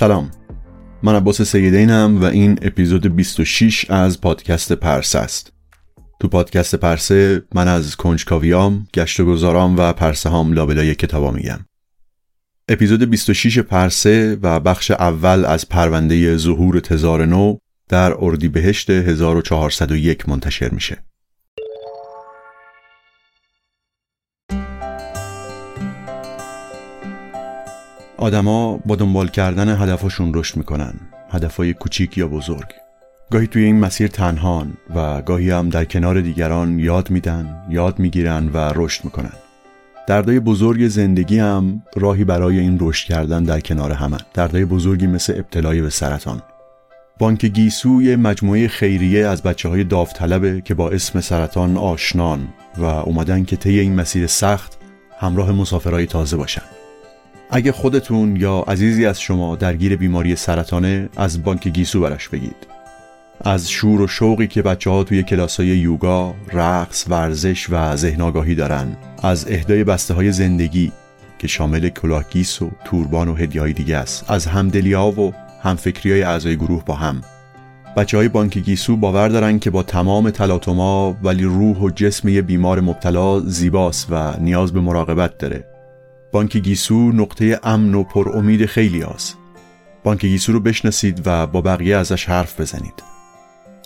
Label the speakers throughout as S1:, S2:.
S1: سلام. من عباس سیدینم و این اپیزود 26 از پادکست پرسه است. تو پادکست پرسه من از کنجکاویام، گشت و گذارام و پرسه هام لابلای کتابا میگم. اپیزود 26 پرسه و بخش اول از پرونده ظهور تزار نو در اردیبهشت 1401 منتشر میشه. آدما با دنبال کردن هدفشون رشد می‌کنن هدفهای کوچیک یا بزرگ. گاهی توی این مسیر تنهان و گاهی هم در کنار دیگران یاد میدن یاد می‌گیرن و رشد می‌کنن. دردای بزرگ زندگی هم راهی برای این رشد کردن در کنار همه. دردای بزرگی مثل ابتلای به سرطان. بانک گیسو مجموعه خیریه از بچه های داوطلبه که با اسم سرطان آشنان و اومدن که طی این مسیر سخت همراه مسافرهای تازه باشن. اگه خودتون یا عزیزی از شما درگیر بیماری سرطانه از بانک گیسو برش بگید. از شور و شوقی که بچه ها توی کلاس های یوگا، رقص، ورزش و ذهن آگاهی دارن از اهدای بسته های زندگی که شامل کلاه گیس و توربان و هدیه های دیگه است از همدلی ها و همفکری های اعضای گروه با هم. بچه های بانک گیسو باور دارن که با تمام تلاطما ولی روح و جسم یه بیمار مبتلا زیباست و نیاز به مراقبت داره. بانک گیسو نقطه امن و پر امید خیلی هست. بانک گیسو رو بشناسید و با بقیه ازش حرف بزنید.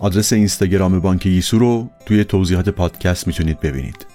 S1: آدرس اینستاگرام بانک گیسو رو توی توضیحات پادکست می‌تونید ببینید.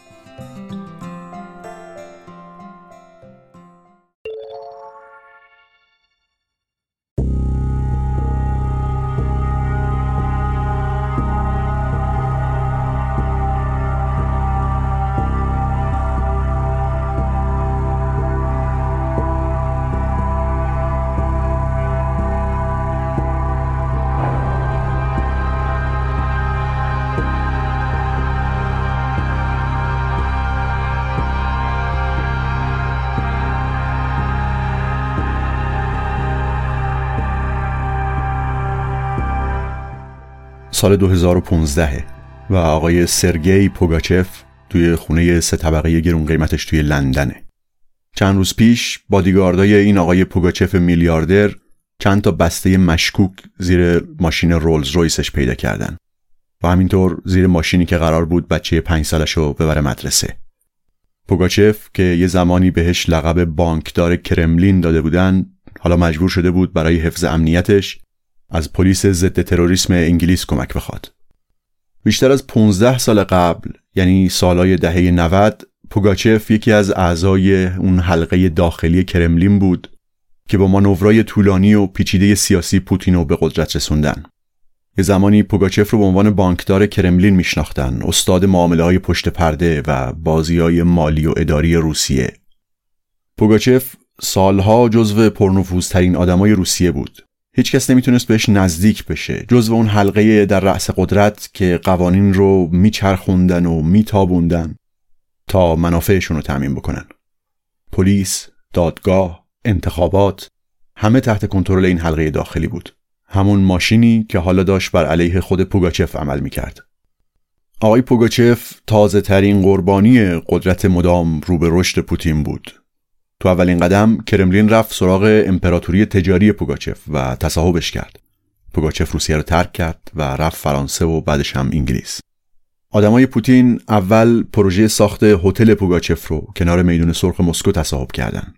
S1: سال 2015 و آقای سرگی پوگاچف توی خونه سه طبقه گرون قیمتش توی لندنه. چند روز پیش بادیگاردای این آقای پوگاچف میلیاردر چند تا بسته مشکوک زیر ماشین رولز رویسش پیدا کردن و همینطور زیر ماشینی که قرار بود بچه پنج سالش رو ببره مدرسه. پوگاچف که یه زمانی بهش لقب بانکدار کرملین داده بودن حالا مجبور شده بود برای حفظ امنیتش از پلیس ضد تروریسم انگلیس کمک بخواد. بیشتر از 15 سال قبل یعنی سالهای دهه 90 پوگاچف یکی از اعضای اون حلقه داخلی کرملین بود که با مانورای طولانی و پیچیده سیاسی پوتین رو به قدرت رسوندن. یه زمانی پوگاچف رو به عنوان بانکدار کرملین میشناختن، استاد معامله های پشت پرده و بازی های مالی و اداری روسیه. پوگاچف سالها جزو پرنفوذترین آدمای روسیه بود هیچکس نمی‌تونست بهش نزدیک بشه جزو اون حلقه در رأس قدرت که قوانین رو میچرخوندن و میتابوندن تا منافعشون رو تعمین بکنن. پلیس، دادگاه، انتخابات همه تحت کنترل این حلقه داخلی بود. همون ماشینی که حالا داشت بر علیه خود پوگاچف عمل می‌کرد. آقای پوگاچف تازه ترین قربانی قدرت مدام رو به رشد پوتین بود. تو اولین قدم کرملین رفت سراغ امپراتوری تجاری پوگاچف و تصاحبش کرد. پوگاچف روسیه رو ترک کرد و رفت فرانسه و بعدش هم انگلیس. آدمای پوتین اول پروژه ساخت هتل پوگاچف رو کنار میدون سرخ مسکو تصاحب کردن.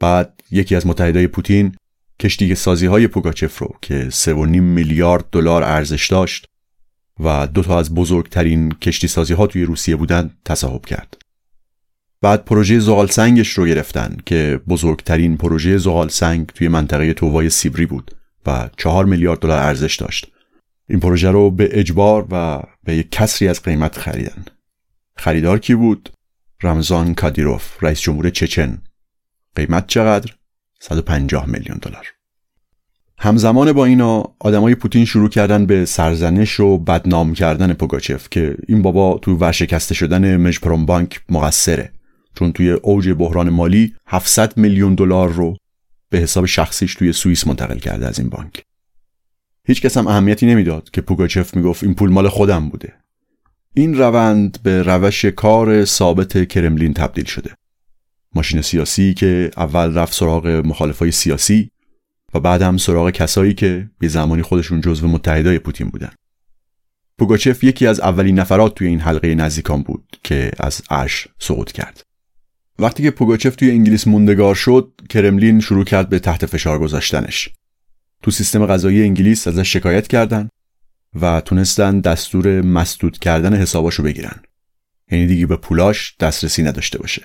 S1: بعد یکی از متحدای پوتین کشتی سازی های پوگاچف رو که 3.5 میلیارد دلار ارزش داشت و دو تا از بزرگترین کشتی سازی ها توی روسیه بودن تصاحب کرد. بعد پروژه زغال سنگش رو گرفتن که بزرگترین پروژه زغال سنگ توی منطقه تووای سیبری بود و چهار میلیارد دلار ارزش داشت. این پروژه رو به اجبار و به یک کسری از قیمت خریدن. خریدار کی بود؟ رمزان کادیروف رئیس جمهور چچن قیمت چقدر 150 میلیون دلار همزمان با اینا آدمای پوتین شروع کردن به سرزنش و بدنام کردن پوگاچف که این بابا تو ورشکسته شدن مجپروم بانک مقصره چون توی اوج بحران مالی 700 میلیون دلار رو به حساب شخصیش توی سوئیس منتقل کرده از این بانک هیچ کس هم اهمیتی نمی‌داد که پوگاچف می‌گفت این پول مال خودم بوده این روند به روش کار ثابت کرملین تبدیل شده ماشین سیاسی که اول رفت سراغ مخالفای سیاسی و بعد هم سراغ کسایی که به زمانی خودشون جزو متحدای پوتین بودن. پوگاچف یکی از اولین نفرات توی این حلقه نزدیکان بود که از عرش سقوط کرد. وقتی که پوگاچف توی انگلیس موندگار شد، کرملین شروع کرد به تحت فشار گذاشتنش. تو سیستم غذایی انگلیس ازش شکایت کردن و تونستن دستور مسدود کردن حساباشو بگیرن. یعنی دیگه به پولاش دسترسی نداشته باشه.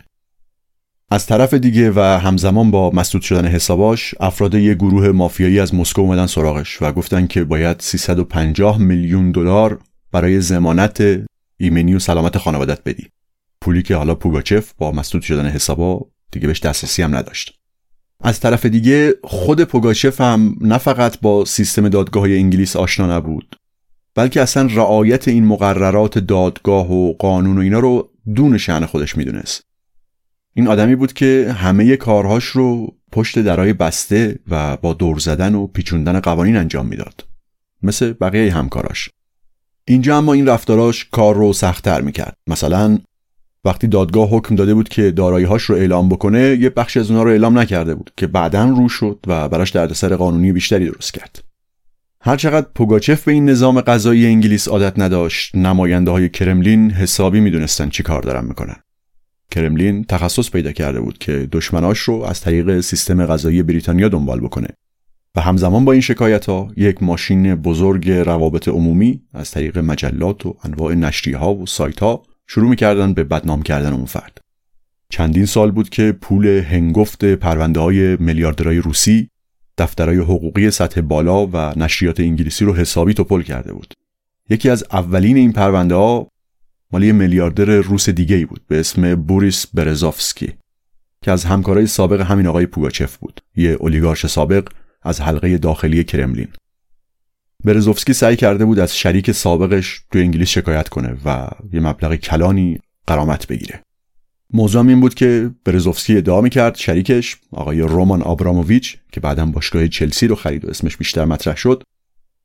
S1: از طرف دیگه و همزمان با مسدود شدن حساباش افراد یه گروه مافیایی از مسکو اومدن سراغش و گفتن که باید 350 میلیون دلار برای زمانت ایمنی و سلامت خانوادت بدی پولی که حالا پوگاچف با مسدود شدن حسابا دیگه بهش دسترسی هم نداشت. از طرف دیگه خود پوگاچف هم نه فقط با سیستم دادگاه انگلیس آشنا نبود بلکه اصلا رعایت این مقررات دادگاه و قانون و اینا رو دون شعن خودش می‌دونست. این آدمی بود که همه کارهاش رو پشت درای بسته و با دور زدن و پیچوندن قوانین انجام می‌داد. مثل بقیه همکاراش. اینجا اما این رفتاراش کار رو سختتر می‌کرد. مثلا وقتی دادگاه حکم داده بود که داراییهاش رو اعلام بکنه یه بخش از اونها رو اعلام نکرده بود که بعدا رو شد و براش دردسر قانونی بیشتری درست کرد. هرچقدر پوگاچف به این نظام قضایی انگلیس عادت نداشت نماینده های کرملین حسابی می‌دونستن چی کار دارن می‌کنن. کرملین تخصص پیدا کرده بود که دشمناش رو از طریق سیستم غذایی بریتانیا دنبال بکنه. و همزمان با این شکایت ها یک ماشین بزرگ روابط عمومی از طریق مجلات و انواع نشریه ها و سایت ها شروع می‌کردن به بدنام کردن اون فرد. چندین سال بود که پول هنگفت پرونده های میلیاردرهای روسی دفترهای حقوقی سطح بالا و نشریات انگلیسی رو حسابی توپل کرده بود. یکی از اولین این پرونده ها مال یه میلیاردر روس دیگه ای بود به اسم بوریس برزوفسکی که از همکارای سابق همین آقای پوگاچف بود. یه اولیگارش سابق از حلقه داخلی کرملین. برزوفسکی سعی کرده بود از شریک سابقش تو انگلیس شکایت کنه و یه مبلغ کلانی قرامت بگیره. موضوع این بود که برزوفسکی ادعا کرد شریکش آقای رومان آبراموویچ که بعدا باشگاه چلسی رو خرید و اسمش بیشتر مطرح شد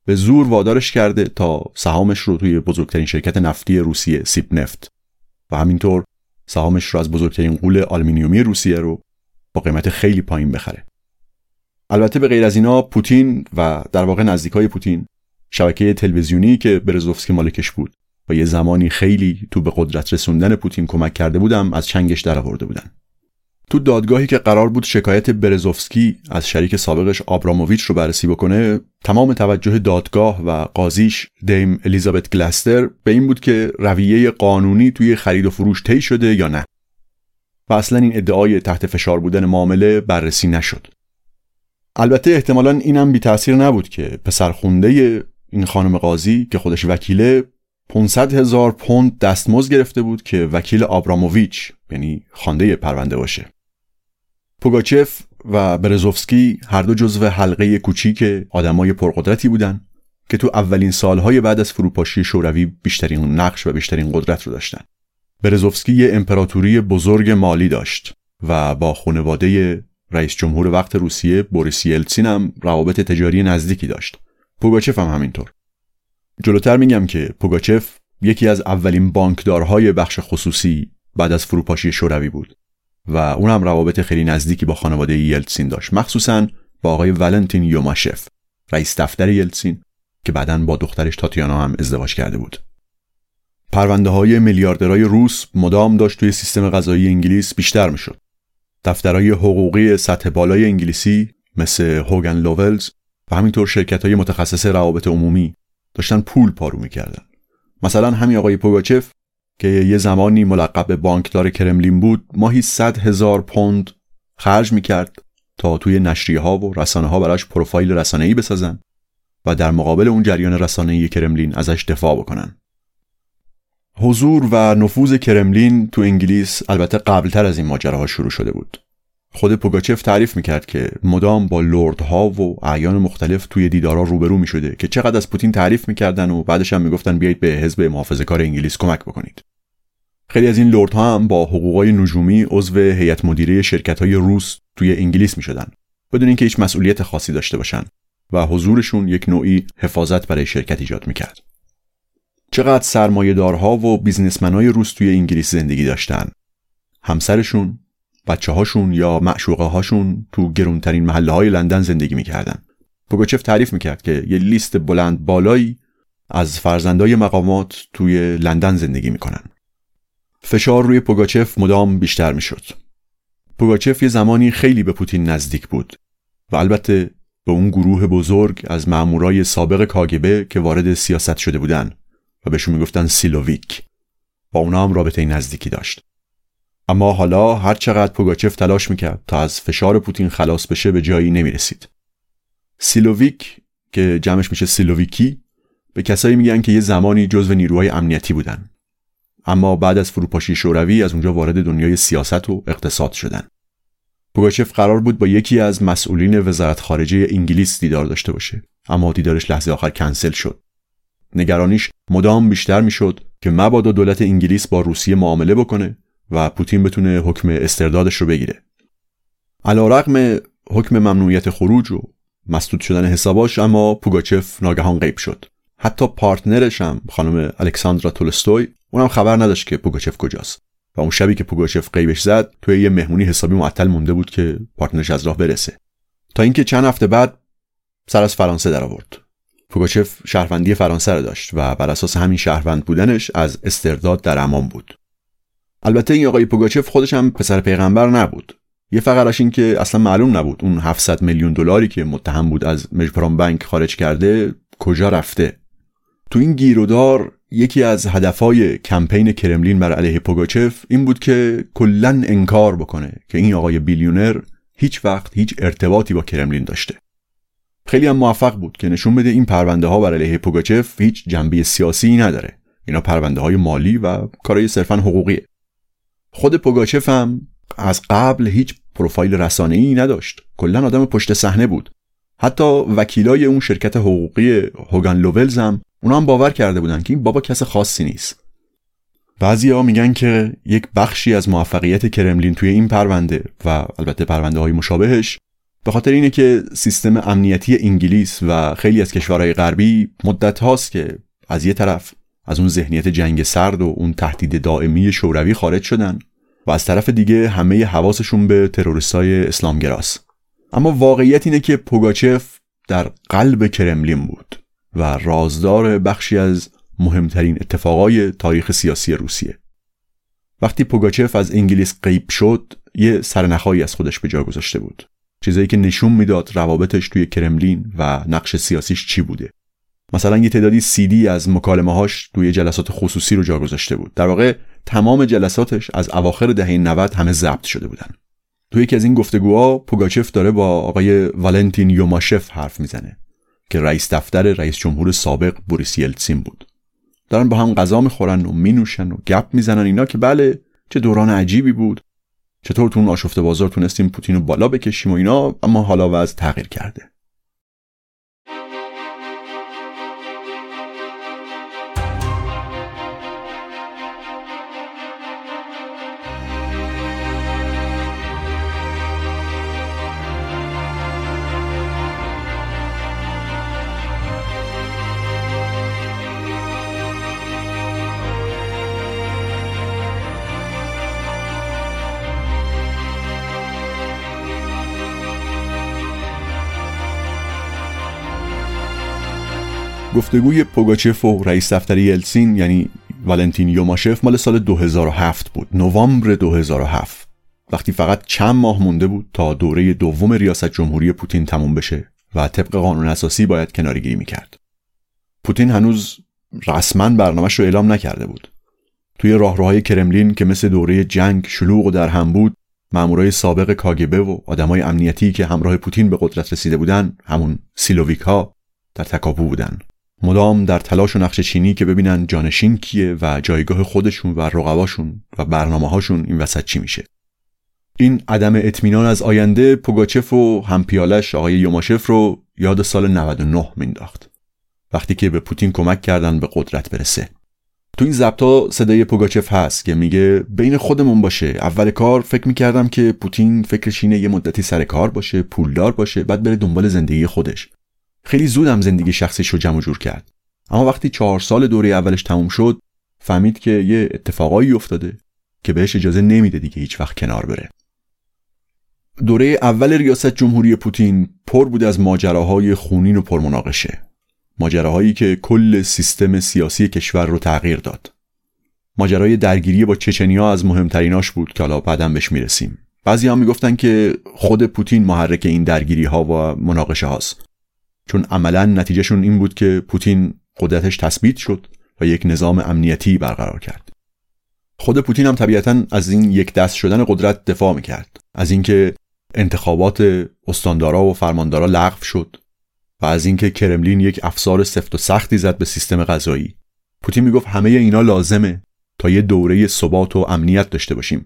S1: به زور وادارش کرده تا سهامش رو توی بزرگترین شرکت نفتی روسیه سیب‌نفت و همینطور سهامش رو از بزرگترین غول آلومینیومی روسیه رو با قیمت خیلی پایین بخره. البته به غیر از اینا پوتین و در واقع نزدیکای پوتین شبکه تلویزیونی که برزوفسکی مالکش بود و یه زمانی خیلی تو به قدرت رسوندن پوتین کمک کرده بودن از چنگش درآورده بودن. تو دادگاهی که قرار بود شکایت برزوفسکی از شریک سابقش آبراموویچ رو بررسی بکنه تمام توجه دادگاه و قاضیش Dame الیزابت گلستر به این بود که رویه قانونی توی خرید و فروش طی شده یا نه. و اصلا این ادعای تحت فشار بودن معامله بررسی نشد. البته احتمالا اینم بی تاثیر نبود که پسرخونده این خانم قاضی که خودش وکیله 500 هزار پوند دستمزد گرفته بود که وکیل آبراموویچ یعنی خوانده پرونده باشه پوگاچف و برزوفسکی هر دو جزو حلقه کوچیک آدمای پرقدرتی بودن که تو اولین سالهای بعد از فروپاشی شوروی بیشترین نقش و بیشترین قدرت رو داشتن. برزوفسکی یه امپراتوری بزرگ مالی داشت و با خانواده رئیس جمهور وقت روسیه بوریس یلتسین هم روابط تجاری نزدیکی داشت. پوگاچف هم همینطور. جلوتر میگم که پوگاچف یکی از اولین بانکدارهای بخش خصوصی بعد از فروپاشی شوروی بود و اون هم روابط خیلی نزدیکی با خانواده یلتسین داشت مخصوصا با آقای ولنتین یوماشف رئیس دفتر یلتسین که بعدا با دخترش تاتیانا هم ازدواج کرده بود پرونده های میلیاردرهای روس مدام داشت توی سیستم غذایی انگلیس بیشتر می‌شد دفترهای حقوقی سطح بالای انگلیسی مثل هوگن لوولز و همینطور شرکت های متخصص روابط عمومی داشتن پول پارو می‌کردن مثلا همین آقای پوگاچف که یه زمانی ملقب به بانکدار کرملین بود ماهی 100 هزار پوند خرج می‌کرد تا توی نشریه ها و رسانه ها براش پروفایل رسانه‌ای بسازن و در مقابل اون جریان رسانه‌ای کرملین ازش دفاع بکنن. حضور و نفوذ کرملین تو انگلیس البته قبلتر از این ماجراها شروع شده بود. خود پوگاچف تعریف می‌کرد که مدام با لردها و اعیان مختلف توی دیدارا روبرو می‌شده که چقدر از پوتین تعریف می‌کردن و بعدش هم می‌گفتن بیایید به حزب محافظه کار انگلیس کمک بکنید. خیلی از این لردها هم با حقوقای نجومی عضو هیئت مدیره شرکت های روس توی انگلیس می‌شدن بدون اینکه هیچ مسئولیت خاصی داشته باشن و حضورشون یک نوعی حفاظت برای شرکت ایجاد می‌کرد. چقدر سرمایهدارها و بیزنسمنهای روس توی انگلیس زندگی داشتن. همسرشون، بچه هاشون یا معشوقه هاشون تو گرونترین محله های لندن زندگی می‌کردن. پوگاچف تعریف می‌کرد که یه لیست بلند بالایی از فرزندای مقامات توی لندن زندگی می‌کنن. فشار روی پوگاچف مدام بیشتر می‌شد. پوگاچف یه زمانی خیلی به پوتین نزدیک بود و البته به اون گروه بزرگ از مامورای سابق کاگبه که وارد سیاست شده بودن و بهشون می‌گفتن سیلوویک. با اونا هم رابطه نزدیکی داشت. اما حالا هر چقدر پوگاچف تلاش می‌کرد تا از فشار پوتین خلاص بشه به جایی نمی‌رسید. سیلوویک که جمعش میشه سیلوویکی به کسایی میگن که یه زمانی جزو نیروهای امنیتی بودن. اما بعد از فروپاشی شوروی از اونجا وارد دنیای سیاست و اقتصاد شدن. پوگاچف قرار بود با یکی از مسئولین وزارت خارجه انگلیس دیدار داشته باشه. اما دیدارش لحظه آخر کنسل شد. نگرانیش مدام بیشتر می‌شد که مبادا دولت انگلیس با روسیه معامله بکنه و پوتین بتونه حکم استردادش رو بگیره. رقم حکم ممنوعیت خروج و مسدود شدن حساباش اما پوگاچف ناگهان غیب شد. حتی پارتنرش هم خانم الکساندرا تولستوی اونم خبر نداشت که پوگاچف کجاست. و اون شبی که پوگاچف قیبش زد توی یه مهمونی حسابی معطل مونده بود که پارتنرش از راه برسه. تا اینکه چند هفته بعد سر از فرانسه در پوگاچف شهروندی فرانسه رو داشت و بر اساس همین شهروند بودنش از استرداد در امان بود. البته این آقای پوگاچف خودش هم پسر پیغمبر نبود. یه فقراش این که اصلا معلوم نبود اون 700 میلیون دلاری که متهم بود از مجپرام بانک خارج کرده کجا رفته. تو این گیرودار یکی از هدفهای کمپین کرملین بر علیه پوگاچف این بود که کلا انکار بکنه که این آقای بیلیونر هیچ وقت هیچ ارتباطی با کرملین داشته. خیلی هم موفق بود که نشون بده این پرونده ها بر علیه پوگاچف هیچ جنبه سیاسی نداره. اینا پرونده های مالی و کارهای صرفا حقوقیه. خود پوگاچف هم از قبل هیچ پروفایل رسانه‌ای نداشت. کلا آدم پشت صحنه بود. حتی وکیلای اون شرکت حقوقی هوگان لوولز هم اونا هم باور کرده بودن که این بابا کس خاصی نیست. بعضی ها میگن که یک بخشی از موفقیت کرملین توی این پرونده و البته پرونده های مشابهش به خاطر اینه که سیستم امنیتی انگلیس و خیلی از کشورهای غربی مدت هاست که از یه طرف از اون ذهنیت جنگ سرد و اون تهدید دائمی شوروی خارج شدن و از طرف دیگه همه حواسشون به تروریستای اسلامگراست. اما واقعیت اینه که پوگاچف در قلب کرملین بود و رازدار بخشی از مهمترین اتفاقای تاریخ سیاسی روسیه. وقتی پوگاچف از انگلیس غیب شد یه سرنخهایی از خودش به جا گذاشته بود. چیزایی که نشون می‌داد روابطش توی کرملین و نقش سیاسیش چی بوده. مثلا یه تعدادی سیدی از مکالمه هاش توی جلسات خصوصی رو جا گذاشته بود. در واقع تمام جلساتش از اواخر دهه 90 همه ضبط شده بودن. توی یکی از این گفتگوها پوگاچف داره با آقای والنتین یوماشف حرف می‌زنه که رئیس دفتر رئیس جمهور سابق بوریس یلتسین بود. دارن با هم غذا می‌خورن و می‌نوشن و گپ می‌زنن اینا که بله چه دوران عجیبی بود. چطور تو اون آشفته بازار تونستیم پوتین رو بالا بکشیم و اینا اما حالا وضع تغییر کرده. گفتگوی پوگاچف و رئیس دفتر یلسین یعنی والنتین یوماشف مال سال 2007 بود. نوامبر 2007 وقتی فقط چند ماه مونده بود تا دوره دوم ریاست جمهوری پوتین تموم بشه و طبق قانون اساسی باید کنارگیری می‌کرد. پوتین هنوز رسما برنامهش رو اعلام نکرده بود. توی راهروهای کرملین که مثل دوره جنگ شلوغ و در هم بود مامورای سابق کاگبه و آدمای امنیتی که همراه پوتین به قدرت رسیده بودن همون سیلوویک ها در تکاپو بودن. مدام در تلاش و نقش چینی که ببینن جانشین کیه و جایگاه خودشون و رقباشون و برنامه هاشون این وسط چی میشه. این عدم اطمینان از آینده پوگاچف و همپیالش آقای یوماشف رو یاد سال 99 مینداخت. وقتی که به پوتین کمک کردن به قدرت برسه. تو این ضبطا صدای پوگاچف هست که میگه بین خودمون باشه. اول کار فکر می‌کردم که پوتین فکرش اینه یه مدتی سر کار باشه پولدار باشه بعد بره دنبال زندگی خودش. خیلی زودم زندگی شخصیش رو جمع جور کرد. اما وقتی چهار سال دوره اولش تموم شد فهمید که یه اتفاقایی افتاده که بهش اجازه نمیده دیگه هیچ وقت کنار بره. دوره اول ریاست جمهوری پوتین پر بود از ماجراهای خونین و پرمناقشه. ماجراهایی که کل سیستم سیاسی کشور رو تغییر داد. ماجرای درگیری با چچنیا از مهمتریناش بود که حالا بعدم بهش می‌رسیم. بعضی هم می‌گفتن که خود پوتین محرک این درگیری ها و مناقشه هاست. چون عملا نتیجهشون این بود که پوتین قدرتش تثبیت شد و یک نظام امنیتی برقرار کرد. خود پوتین هم طبیعتا از این یک دست شدن قدرت دفاع می‌کرد. از اینکه انتخابات استاندارا و فرماندارا لغو شد و از اینکه کرملین یک افسار سفت و سختی زد به سیستم غذایی. پوتین می‌گفت همه اینا لازمه تا یه دوره ثبات و امنیت داشته باشیم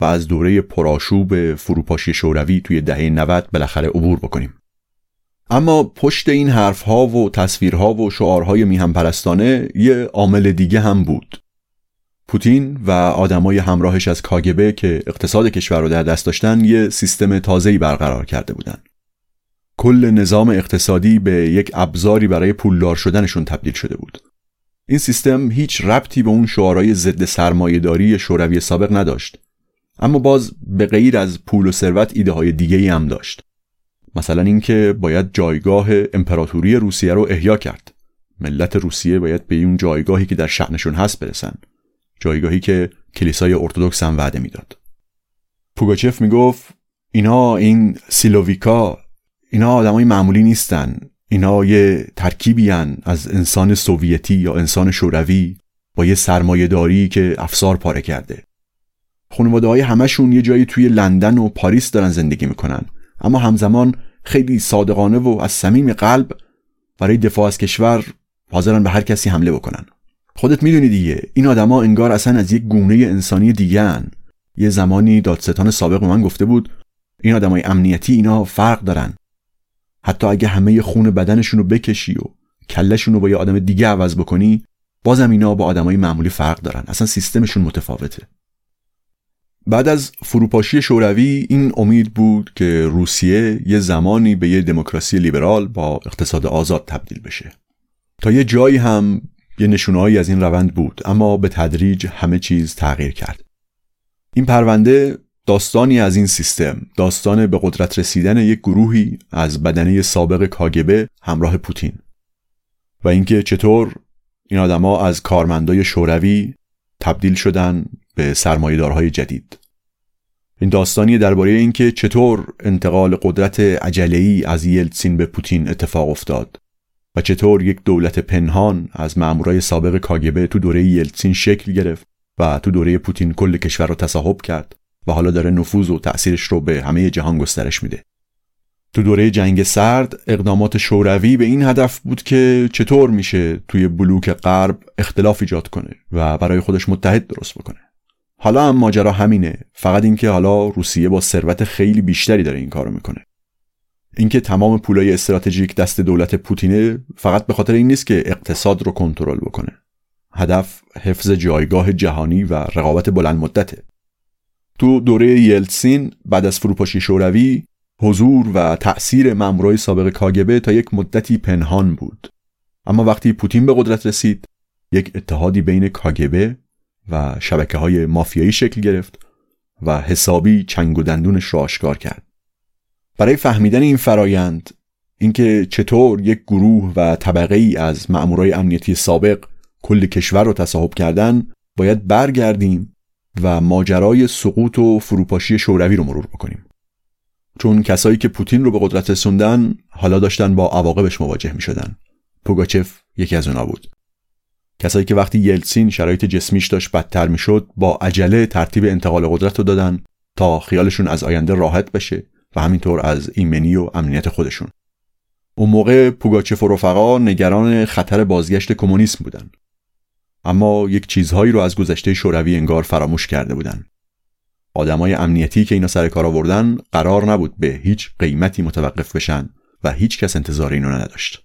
S1: و از دوره پرآشوب فروپاشی شوروی توی دهه 90 بالاخره عبور بکنیم. اما پشت این حرفها و تصویرها و شعارهای میهم پرستانه یه عامل دیگه هم بود. پوتین و آدمای همراهش از کاگبه که اقتصاد کشور رو در دست داشتن یه سیستم تازه‌ای برقرار کرده بودن. کل نظام اقتصادی به یک ابزاری برای پولدار شدنشون تبدیل شده بود. این سیستم هیچ ربطی به اون شعارهای ضد سرمایهداری شوروی سابق نداشت. اما باز به غیر از پول و ثروت ایده های دیگه هم داشت. مثلا اینکه باید جایگاه امپراتوری روسیه رو احیا کرد. ملت روسیه باید به اون جایگاهی که در شأنشون هست برسن. جایگاهی که کلیسای ارتودکس هم وعده می‌داد. پوگاچف می‌گفت اینا این سیلوویکا اینا آدمای معمولی نیستن. اینا یه ترکیبی از انسان سوویتی یا انسان شوروی با یه سرمایه که افسار پاره کرده. خانواده های همشون یه جایی توی لندن و پاریس دارن زندگی می‌کنن. اما همزمان خیلی صادقانه و از صمیم قلب برای دفاع از کشور حاضرن به هر کسی حمله بکنن. خودت می‌دونی دیگه این آدما انگار اصلا از یک گونه انسانی دیگه هن. یه زمانی دادستان سابق من گفته بود این آدمای امنیتی اینا فرق دارن. حتی اگه همه خون بدنشون رو بکشی و کلشون رو با یه آدم دیگه عوض بکنی بازم اینا با آدمای معمولی فرق دارن. اصلا سیستمشون متفاوته. بعد از فروپاشی شوروی این امید بود که روسیه یه زمانی به یه دموکراسی لیبرال با اقتصاد آزاد تبدیل بشه. تا یه جایی هم یه نشونهایی از این روند بود اما به تدریج همه چیز تغییر کرد. این پرونده داستانی از این سیستم داستان به قدرت رسیدن یک گروهی از بدنه سابق کاگبه همراه پوتین. و اینکه چطور این آدما از کارمندای شوروی تبدیل شدن به سرمایهدارهای جدید. این داستانی درباره اینکه چطور انتقال قدرت عجله‌ای از یلتسین به پوتین اتفاق افتاد و چطور یک دولت پنهان از مامورای سابق کاگبه تو دوره یلتسین شکل گرفت و تو دوره پوتین کل کشور رو تصاحب کرد و حالا داره نفوذ و تأثیرش رو به همه جهان گسترش میده. تو دوره جنگ سرد اقدامات شوروی به این هدف بود که چطور میشه توی بلوک غرب اختلاف ایجاد کنه و برای خودش متحد درست بکنه. حالا هم ماجرا همینه. فقط اینکه حالا روسیه با ثروت خیلی بیشتری داره این کارو می‌کنه. اینکه تمام پولای استراتژیک دست دولت پوتینه فقط به خاطر این نیست که اقتصاد رو کنترل بکنه. هدف حفظ جایگاه جهانی و رقابت بلند مدته. تو دوره یلتسین بعد از فروپاشی شوروی حضور و تأثیر مامورای سابق کاگبه تا یک مدتی پنهان بود. اما وقتی پوتین به قدرت رسید یک اتحادی بین کاگبه و شبکه های مافیایی شکل گرفت و حسابی چنگ و دندونش را آشکار کرد. برای فهمیدن این فرایند اینکه چطور یک گروه و طبقه ای از مأمورای امنیتی سابق کل کشور رو تصاحب کردن باید برگردیم و ماجرای سقوط و فروپاشی شوروی رو مرور بکنیم. چون کسایی که پوتین رو به قدرت رسوندن حالا داشتن با عواقبش مواجه می شدن پوگاچف یکی از اونا بود. کسایی که وقتی یلسین شرایط جسمیش داشت بدتر می‌شد با عجله ترتیب انتقال قدرت رو دادن تا خیالشون از آینده راحت بشه و همینطور از ایمنی و امنیت خودشون. اون موقع پوگاچف و رفقا نگران خطر بازگشت کمونیسم بودن. اما یک چیزهایی رو از گذشته شوروی انگار فراموش کرده بودن. آدمای امنیتی که اینا سر کار آوردن قرار نبود به هیچ قیمتی متوقف بشن و هیچ کس انتظار اینو نداشت.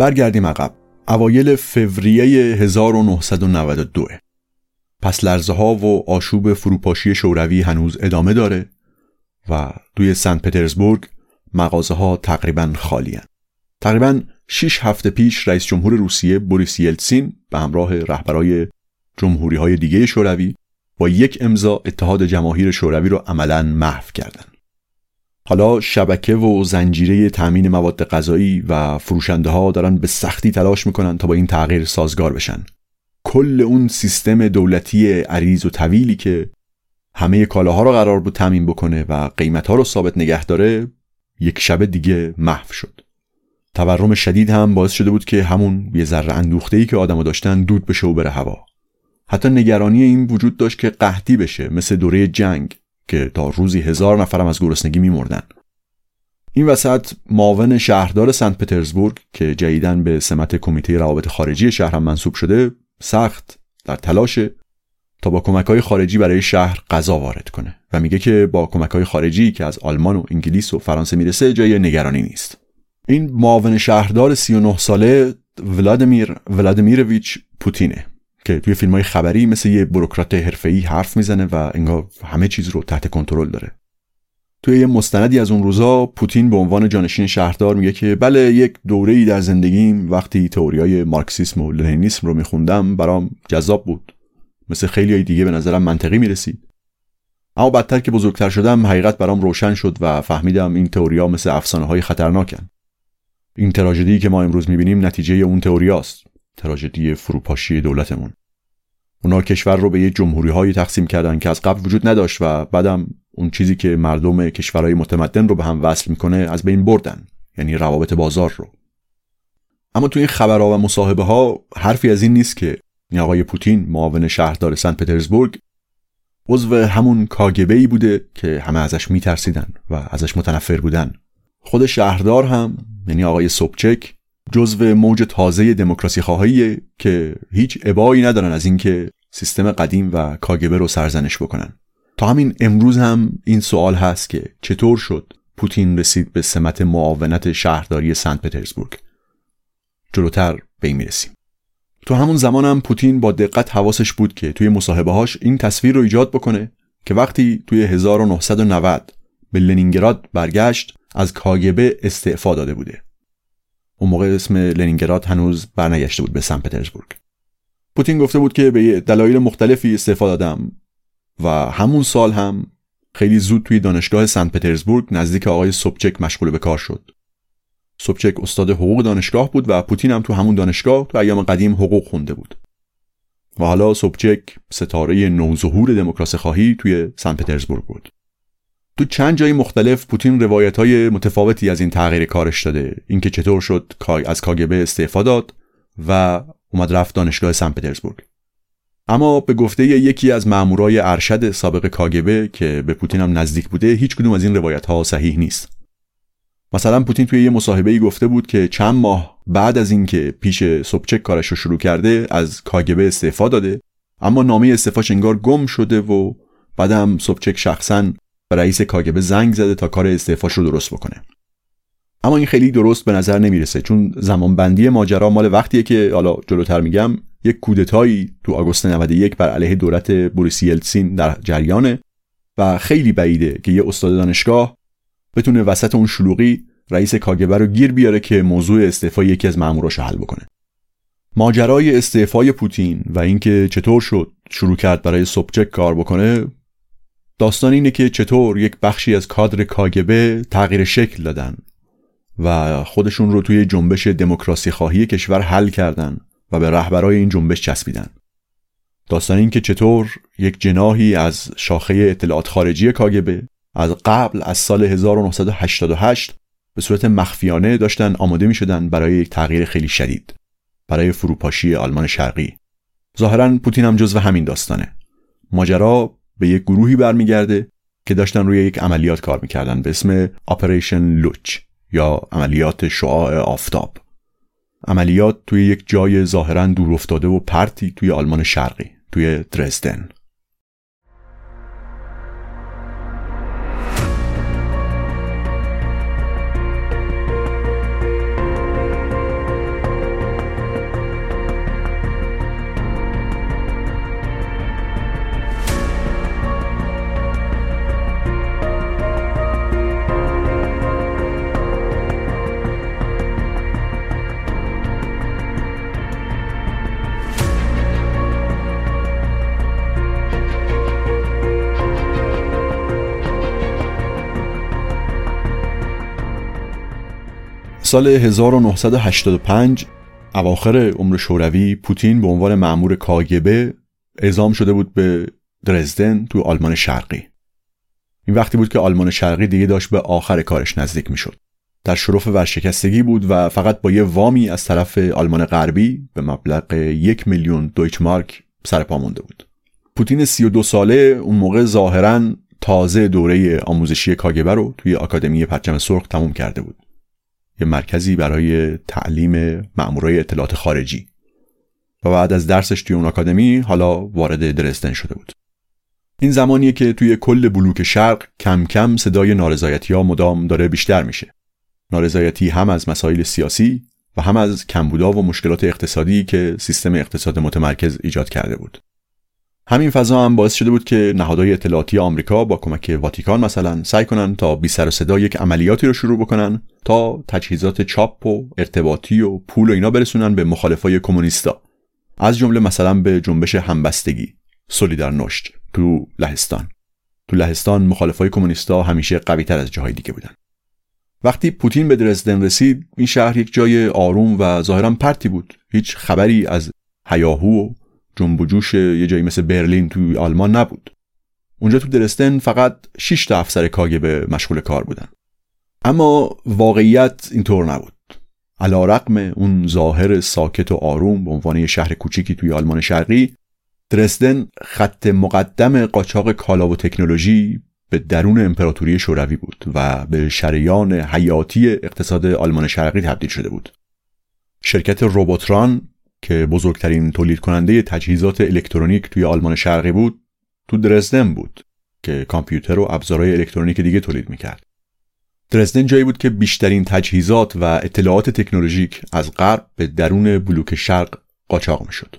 S1: برگردیم عقب اوایل فوریه 1992 پس لرزه ها و آشوب فروپاشی شوروی هنوز ادامه داره و توی سنت پترزبورگ مغازه ها تقریبا خالی هن. تقریبا 6 هفته پیش رئیس جمهور روسیه بوریس یلتسین به همراه رهبرای جمهوری های دیگه شوروی با یک امضا اتحاد جماهیر شوروی رو عملا محو کردند. حالا شبکه و زنجیره تأمین مواد غذایی و فروشنده ها دارن به سختی تلاش می‌کنن تا با این تغییر سازگار بشن. کل اون سیستم دولتی عریض و طویلی که همه کالاها رو قرار بود تامین بکنه و قیمت ها رو ثابت نگه داره یک شب دیگه محو شد. تورم شدید هم باعث شده بود که همون یه ذره اندوخته ای که آدما داشتن دود بشه و بره هوا. حتی نگرانی این وجود داشت که قحطی بشه مثل دوره جنگ. که تا روزی هزار نفرم از گرسنگی میمردن. این وسط معاون شهردار سنت پترزبورگ که جدیدن به سمت کمیته روابط خارجی شهر هم منصوب شده سخت در تلاش تا با کمک های خارجی برای شهر غذا وارد کنه و میگه که با کمک های خارجی که از آلمان و انگلیس و فرانسه می‌رسه جای نگرانی نیست. این معاون شهردار 39 ساله ولادیمیر ولادیمیرویچ پوتینه. که توی فیلم های خبری مثل یه بروکرات حرفه‌ای حرف می‌زنه و انگار همه چیز رو تحت کنترل داره. توی یه مستندی از اون روزا پوتین به عنوان جانشین شهردار میگه که بله یک دوره ای در زندگیم وقتی تئوریای مارکسیسم و لنینیسم رو میخوندم برام جذاب بود. مثل خیلی های دیگه به نظرم منطقی می‌رسید. اما بدتر که بزرگتر شدم حقیقت برام روشن شد و فهمیدم این تئوریا مثل افسانه های خطرناکن. این تراژدی که ما امروز می‌بینیم نتیجه اون تئوریاست. تراژدی فروپاشی دولتمون. اونا کشور رو به یه جمهوری هایی تقسیم کردن که از قبل وجود نداشت و بعدم اون چیزی که مردم کشورهای متمدن رو به هم وصل می‌کنه از بین بردن یعنی روابط بازار رو. اما توی این خبرها و مصاحبه ها حرفی از این نیست که آقای پوتین معاون شهردار سن پترزبورگ عضو همون کاگبه ای بوده که همه ازش میترسیدن و ازش متنفر بودن. خود شهردار هم یعنی آقای سوبچک جزو موج تازه دموکراسی خواهی که هیچ ابایی ندارن از اینکه سیستم قدیم و کاگبه رو سرزنش بکنن. تا همین امروز هم این سوال هست که چطور شد پوتین رسید به سمت معاونت شهرداری سنت پترزبورگ؟ جلوتر به این می‌رسیم. تو همون زمان هم پوتین با دقت حواسش بود که توی مصاحبه هاش این تصویر رو ایجاد بکنه که وقتی توی 1990 به لنینگراد برگشت از کاگبه استعفا داده بوده. اون موقع اسم لنینگراد هنوز برنگشته بود به سن پترزبورگ. پوتین گفته بود که به دلایل مختلفی استعفا دادم و همون سال هم خیلی زود توی دانشگاه سن پترزبورگ نزدیک آقای سوبچک مشغول به کار شد. سوبچک استاد حقوق دانشگاه بود و پوتین هم تو همون دانشگاه تو ایام قدیم حقوق خونده بود. و حالا سوبچک ستاره نوظهور دموکراسی خواهی توی سن پترزبورگ بود. تو چند جای مختلف پوتین روایت های متفاوتی از این تغییر کارش داده. اینکه چطور شد از کاگبه استعفا داد و اومد رفت دانشگاه سن پترزبورگ. اما به گفته یکی از مامورای ارشد سابق کاگبه که به پوتین هم نزدیک بوده هیچ کدوم از این روایت ها صحیح نیست. مثلا پوتین توی یه مصاحبه گفته بود که چند ماه بعد از اینکه پیش سوبچک کارش رو شروع کرده از کاگبه استعفا داده اما نامه استعفاش انگار گم شده و بعدم سوبچک شخصا به رئیس کاگبه زنگ زده تا کار استعفاش رو درست بکنه. اما این خیلی درست به نظر نمی‌رسه چون زمان بندی ماجرا مال وقتیه که حالا جلوتر میگم یک کودتایی تو آگوست 91 بر علیه دولت بوریس یلتسین در جریانه و خیلی بعیده که یه استاد دانشگاه بتونه وسط اون شلوغی رئیس کاگبه رو گیر بیاره که موضوع استعفای یکی از ماموراش حل بکنه. ماجرای استعفای پوتین و اینکه چطور شد شروع کرد برای سوبچک کار بکنه داستان اینه که چطور یک بخشی از کادر کاگبه تغییر شکل دادن و خودشون رو توی جنبش دموکراسی خواهی کشور حل کردن و به رهبرای این جنبش چسبیدن. داستان این که چطور یک جناهی از شاخه اطلاعات خارجی کاگبه از قبل از سال 1988 به صورت مخفیانه داشتن آماده می شدن برای یک تغییر خیلی شدید برای فروپاشی آلمان شرقی. ظاهرا پوتین هم جزو همین داستانه. ماجرا به یک گروهی برمیگرده که داشتن روی یک عملیات کار می‌کردن به اسم آپریشن لوچ یا عملیات شعاع آفتاب. عملیات توی یک جای ظاهرا دور افتاده و پرتی توی آلمان شرقی توی درزدن سال 1985 اواخر عمر شوروی پوتین به عنوان معمور کاگبه اعزام شده بود به درزدن تو آلمان شرقی. این وقتی بود که آلمان شرقی دیگه داشت به آخر کارش نزدیک می‌شد. در شرف ورشکستگی بود و فقط با یه وامی از طرف آلمان غربی به مبلغ یک میلیون دویچ مارک سر پا مونده بود. پوتین 32 ساله اون موقع ظاهرا تازه دوره آموزشی کاگبه رو توی آکادمی پرچم سرخ تموم کرده بود. یه مرکزی برای تعلیم مأمورای اطلاعات خارجی. و بعد از درسش توی اون آکادمی حالا وارد درستن شده بود. این زمانیه که توی کل بلوک شرق کم کم صدای نارضایتی ها مدام داره بیشتر میشه. نارضایتی هم از مسائل سیاسی و هم از کمبودا و مشکلات اقتصادی که سیستم اقتصاد متمرکز ایجاد کرده بود. همین فضا هم باعث شده بود که نهادهای اطلاعاتی آمریکا با کمک واتیکان مثلا سعی کنن تا بی سر و صدا یک عملیاتی رو شروع بکنن تا تجهیزات چاپ و ارتباطی و پول و اینا برسونن به مخالفای کمونیستا. از جمله مثلا به جنبش همبستگی سولیدار نشت تو لهستان. تو لهستان مخالفای کمونیستا همیشه قوی تر از جاهای دیگه بودن. وقتی پوتین به درزدن رسید این شهر یک جای آروم و ظاهرا پرتی بود. هیچ خبری از هیاهو و جنب و جوش یه جایی مثل برلین توی آلمان نبود. اونجا تو درستن فقط 6 تا افسر کاگبه مشغول کار بودن. اما واقعیت اینطور نبود. علا رقم اون ظاهر ساکت و آروم به عنوان شهر کوچیکی توی آلمان شرقی درزدن خط مقدم قاچاق کالا و تکنولوژی به درون امپراتوری شوروی بود و به شریان حیاتی اقتصاد آلمان شرقی تبدیل شده بود. شرکت روبوتران که بزرگترین تولید کننده تجهیزات الکترونیک توی آلمان شرقی بود تو درزدن بود که کامپیوتر و ابزارهای الکترونیک دیگه تولید می‌کرد درزدن جایی بود که بیشترین تجهیزات و اطلاعات تکنولوژیک از غرب به درون بلوک شرق قاچاق می‌شد.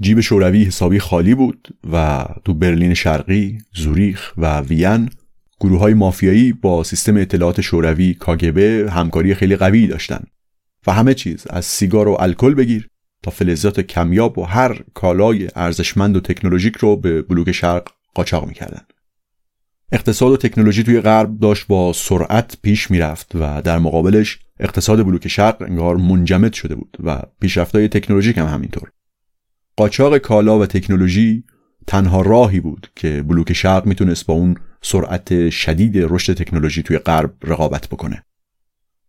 S1: جیب شوروی حسابی خالی بود و تو برلین شرقی، زوریخ و وین گروه های مافیایی با سیستم اطلاعات شوروی کاگبه همکاری خیلی قوی داشتن و همه چیز از سیگار و الکل بگیر تا فلزات کمیاب و هر کالای ارزشمند و تکنولوژیک رو به بلوک شرق قاچاق می‌کردن. اقتصاد و تکنولوژی توی غرب داشت با سرعت پیش می‌رفت و در مقابلش اقتصاد بلوک شرق انگار منجمد شده بود و پیشرفت‌های تکنولوژیک هم همینطور. قاچاق کالا و تکنولوژی تنها راهی بود که بلوک شرق می‌تونست با اون سرعت شدید رشد تکنولوژی توی غرب رقابت بکنه.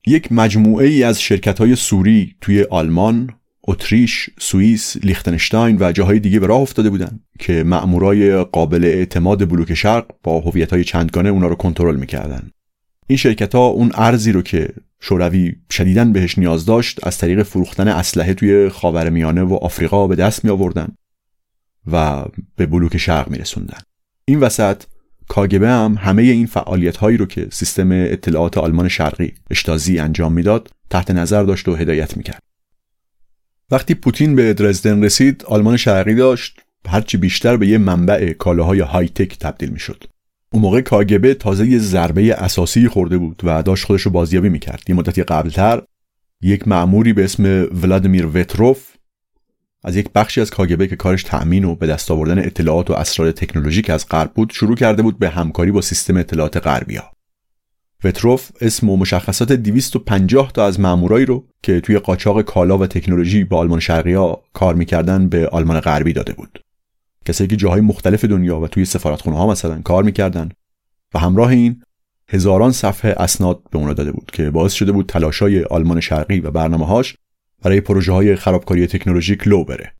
S1: یک مجموعه ای از شرکت های سوری توی آلمان، اتریش، سوئیس، لیختنشتاین و جاهای دیگه به راه افتاده بودن که مأمورای قابل اعتماد بلوک شرق با هویت‌های چندگانه اونا رو کنترل می‌کردن. این شرکت ها اون ارزی رو که شوروی شدیداً بهش نیاز داشت از طریق فروختن اسلحه توی خاورمیانه و آفریقا به دست می آوردن و به بلوک شرق می رسوندن. این وسط کاگبه هم همه این فعالیت هایی رو که سیستم اطلاعات آلمان شرقی اشتازی انجام می‌داد تحت نظر داشت و هدایت می‌کرد. وقتی پوتین به درزدن رسید آلمان شرقی داشت هرچی بیشتر به یه منبع کالاهای های تک تبدیل می‌شد. اون موقع کاگبه تازه یه ضربه اساسی خورده بود و داشت خودش رو بازیابی می‌کرد. یه مدتی قبلتر یک معموری به اسم ولادیمیر وتروف از یک بخشی از کاگبه که کارش تأمین و به دست آوردن اطلاعات و اسرار تکنولوژیک از غرب بود شروع کرده بود به همکاری با سیستم اطلاعات غربیا. وتروف اسم و مشخصات 250 تا از مامورایی رو که توی قاچاق کالا و تکنولوژی با آلمان شرقی کار می‌کردن به آلمان غربی داده بود. کسایی که جاهای مختلف دنیا و توی سفارتخونه ها مثلا کار می‌کردن و همراه این هزاران صفحه اسناد به اونا داده بود که باعث شده بود تلاشای آلمان شرقی و برنامه‌هاش برای پروژه های خرابکاری تکنولوژیک لو بره.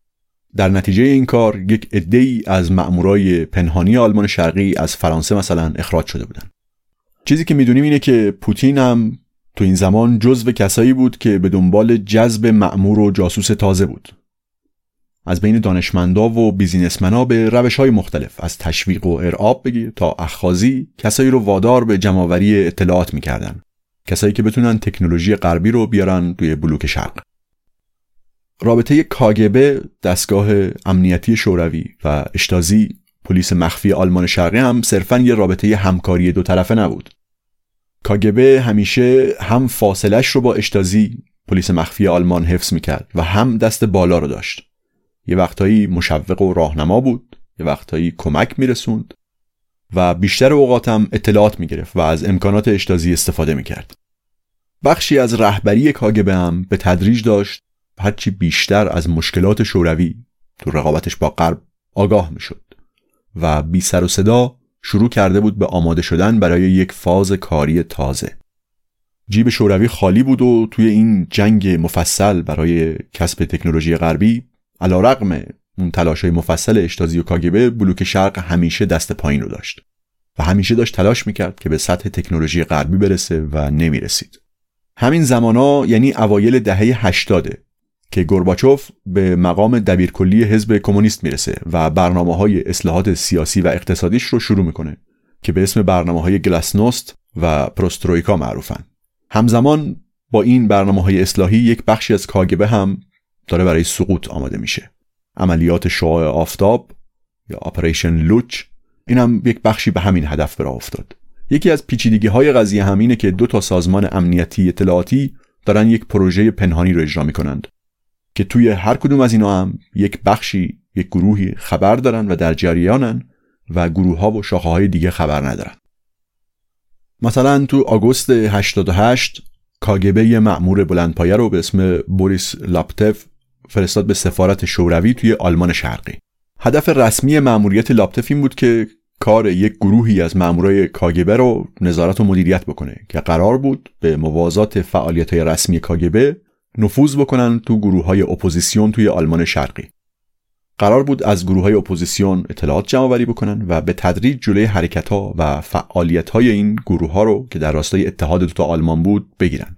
S1: در نتیجه این کار یک عده‌ای از مأمورای پنهانی آلمان شرقی از فرانسه مثلا اخراج شده بودن. چیزی که می‌دونیم اینه که پوتین هم تو این زمان جزو کسایی بود که به دنبال جذب مأمور و جاسوس تازه بود از بین دانشمندا و بیزینسمنا به روش های مختلف از تشویق و ارعاب بگیر تا اخخازی کسایی رو وادار به جمعآوری اطلاعات می‌کردن کسایی که بتونن تکنولوژی غربی رو بیارن توی بلوک شرق رابطه کاگبه دستگاه امنیتی شوروی و اشتازی پلیس مخفی آلمان شرقی هم صرفا یه رابطه همکاری دو طرفه نبود. کاگبه همیشه هم فاصلش رو با اشتازی پلیس مخفی آلمان حفظ می‌کرد و هم دست بالا رو داشت. یه وقتایی مشوق و راهنما بود یه وقتایی کمک میرسوند و بیشتر اوقاتم اطلاعات می‌گرفت و از امکانات اشتازی استفاده می‌کرد. بخشی از رهبری کاگبه هم به تدریج داشت هرچی بیشتر از مشکلات شوروی تو رقابتش با غرب آگاه می‌شد و بی سر و صدا شروع کرده بود به آماده شدن برای یک فاز کاری تازه. جیب شوروی خالی بود و توی این جنگ مفصل برای کسب تکنولوژی غربی علا رقم اون تلاش های مفصل اشتازی و کاگبه بلوک شرق همیشه دست پایین رو داشت و همیشه داشت تلاش می‌کرد که به سطح تکنولوژی غربی برسه و نمی‌رسید. همین زمانا یعنی اوایل دهه هشتاده که گورباچوف به مقام دبیرکلی حزب کمونیست می‌رسه و برنامه های اصلاحات سیاسی و اقتصادیش رو شروع می‌کنه که به اسم برنامه های گلاسنوست و پروسترویکا معروفن. همزمان با این برنامه های اصلاحی یک بخشی از کاگبه هم داره برای سقوط آماده میشه. عملیات شعاع آفتاب یا آپریشن لوچ این هم یک بخشی به همین هدف برا افتاد. یکی از پیچیدگی های قضیه همینه که دو تا سازمان امنیتی اطلاعاتی دارن یک پروژه پنهانی رو اجرا می‌کنند. که توی هر کدوم از اینا هم یک بخشی یک گروهی خبر دارن و در جریانن و گروه ها و شاخه های دیگه خبر ندارن. مثلا تو آگوست 88 کاگبه یه مأمور بلندپایه رو به اسم بوریس لاپتف فرستاد به سفارت شوروی توی آلمان شرقی. هدف رسمی مأموریت لاپتف این بود که کار یک گروهی از مامورای کاگبه رو نظارت و مدیریت بکنه که قرار بود به موازات فعالیت های رسمی کاگبه نفوذ بکنن تو گروه های اپوزیسیون توی آلمان شرقی. قرار بود از گروه های اپوزیسیون اطلاعات جمع آوری بکنن و به تدریج جلوی حرکت ها و فعالیت های این گروه ها رو که در راستای اتحاد دو آلمان بود بگیرن.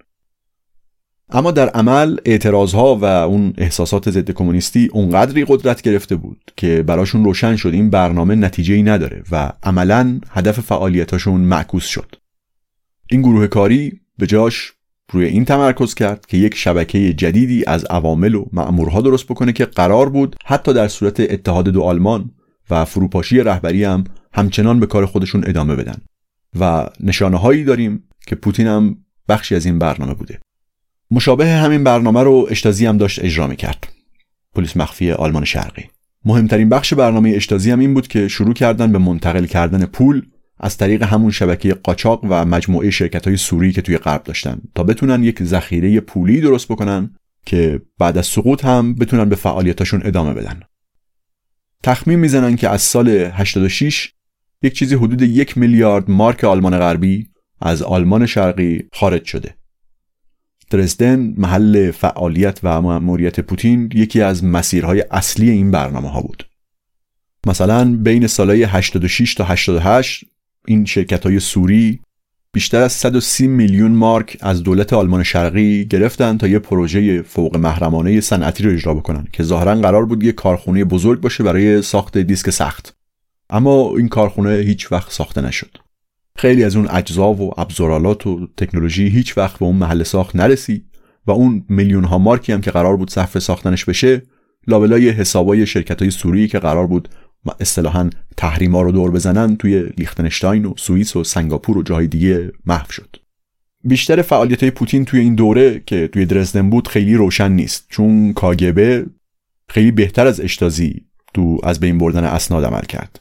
S1: اما در عمل اعتراض ها و اون احساسات ضد کمونیستی اونقدری قدرت گرفته بود که براشون روشن شد. این برنامه نتیجه ای نداره و عملا هدف فعالیتاشون معکوس شد. این گروه کاری به جاش روی این تمرکز کرد که یک شبکه جدیدی از عوامل و مأمورها درست بکنه که قرار بود حتی در صورت اتحاد دو آلمان و فروپاشی رهبری هم همچنان به کار خودشون ادامه بدن. و نشانه هایی داریم که پوتین هم بخشی از این برنامه بوده. مشابه همین برنامه رو اشتازی هم داشت اجرا کرد پلیس مخفی آلمان شرقی. مهمترین بخش برنامه اشتازی هم این بود که شروع کردن به منتقل کردن پول از طریق همون شبکه قاچاق و مجموعه شرکت های سوری که توی غرب داشتن تا بتونن یک ذخیره پولی درست بکنن که بعد از سقوط هم بتونن به فعالیتاشون ادامه بدن. تخمین می‌زنن که از سال 86 یک چیزی حدود یک میلیارد مارک آلمان غربی از آلمان شرقی خارج شده. درزدن محل فعالیت و مأموریت پوتین یکی از مسیرهای اصلی این برنامه ها بود. مثلا بین سالهای 86 تا 88 این شرکت های سوری بیشتر از 130 میلیون مارک از دولت آلمان شرقی گرفتن تا یه پروژه فوق محرمانه صنعتی رو اجرا بکنن که ظاهرا قرار بود یه کارخونه بزرگ باشه برای ساخت دیسک سخت. اما این کارخونه هیچ وقت ساخته نشد. خیلی از اون اجزا و ابزارالات و تکنولوژی هیچ وقت به اون محل ساخت نرسید و اون میلیون ها مارکی هم که قرار بود صرف ساختنش بشه لابلای حسابای شرکت های سوری که قرار بود اصطلاحا تحریما رو دور بزنن توی لیختنشتاین و سوئیس و سنگاپور و جاهای دیگه محو شد. بیشتر فعالیت های پوتین توی این دوره که توی درزدن بود خیلی روشن نیست چون کاگبه خیلی بهتر از اشتازی تو از بین بردن اسناد عمل کرد.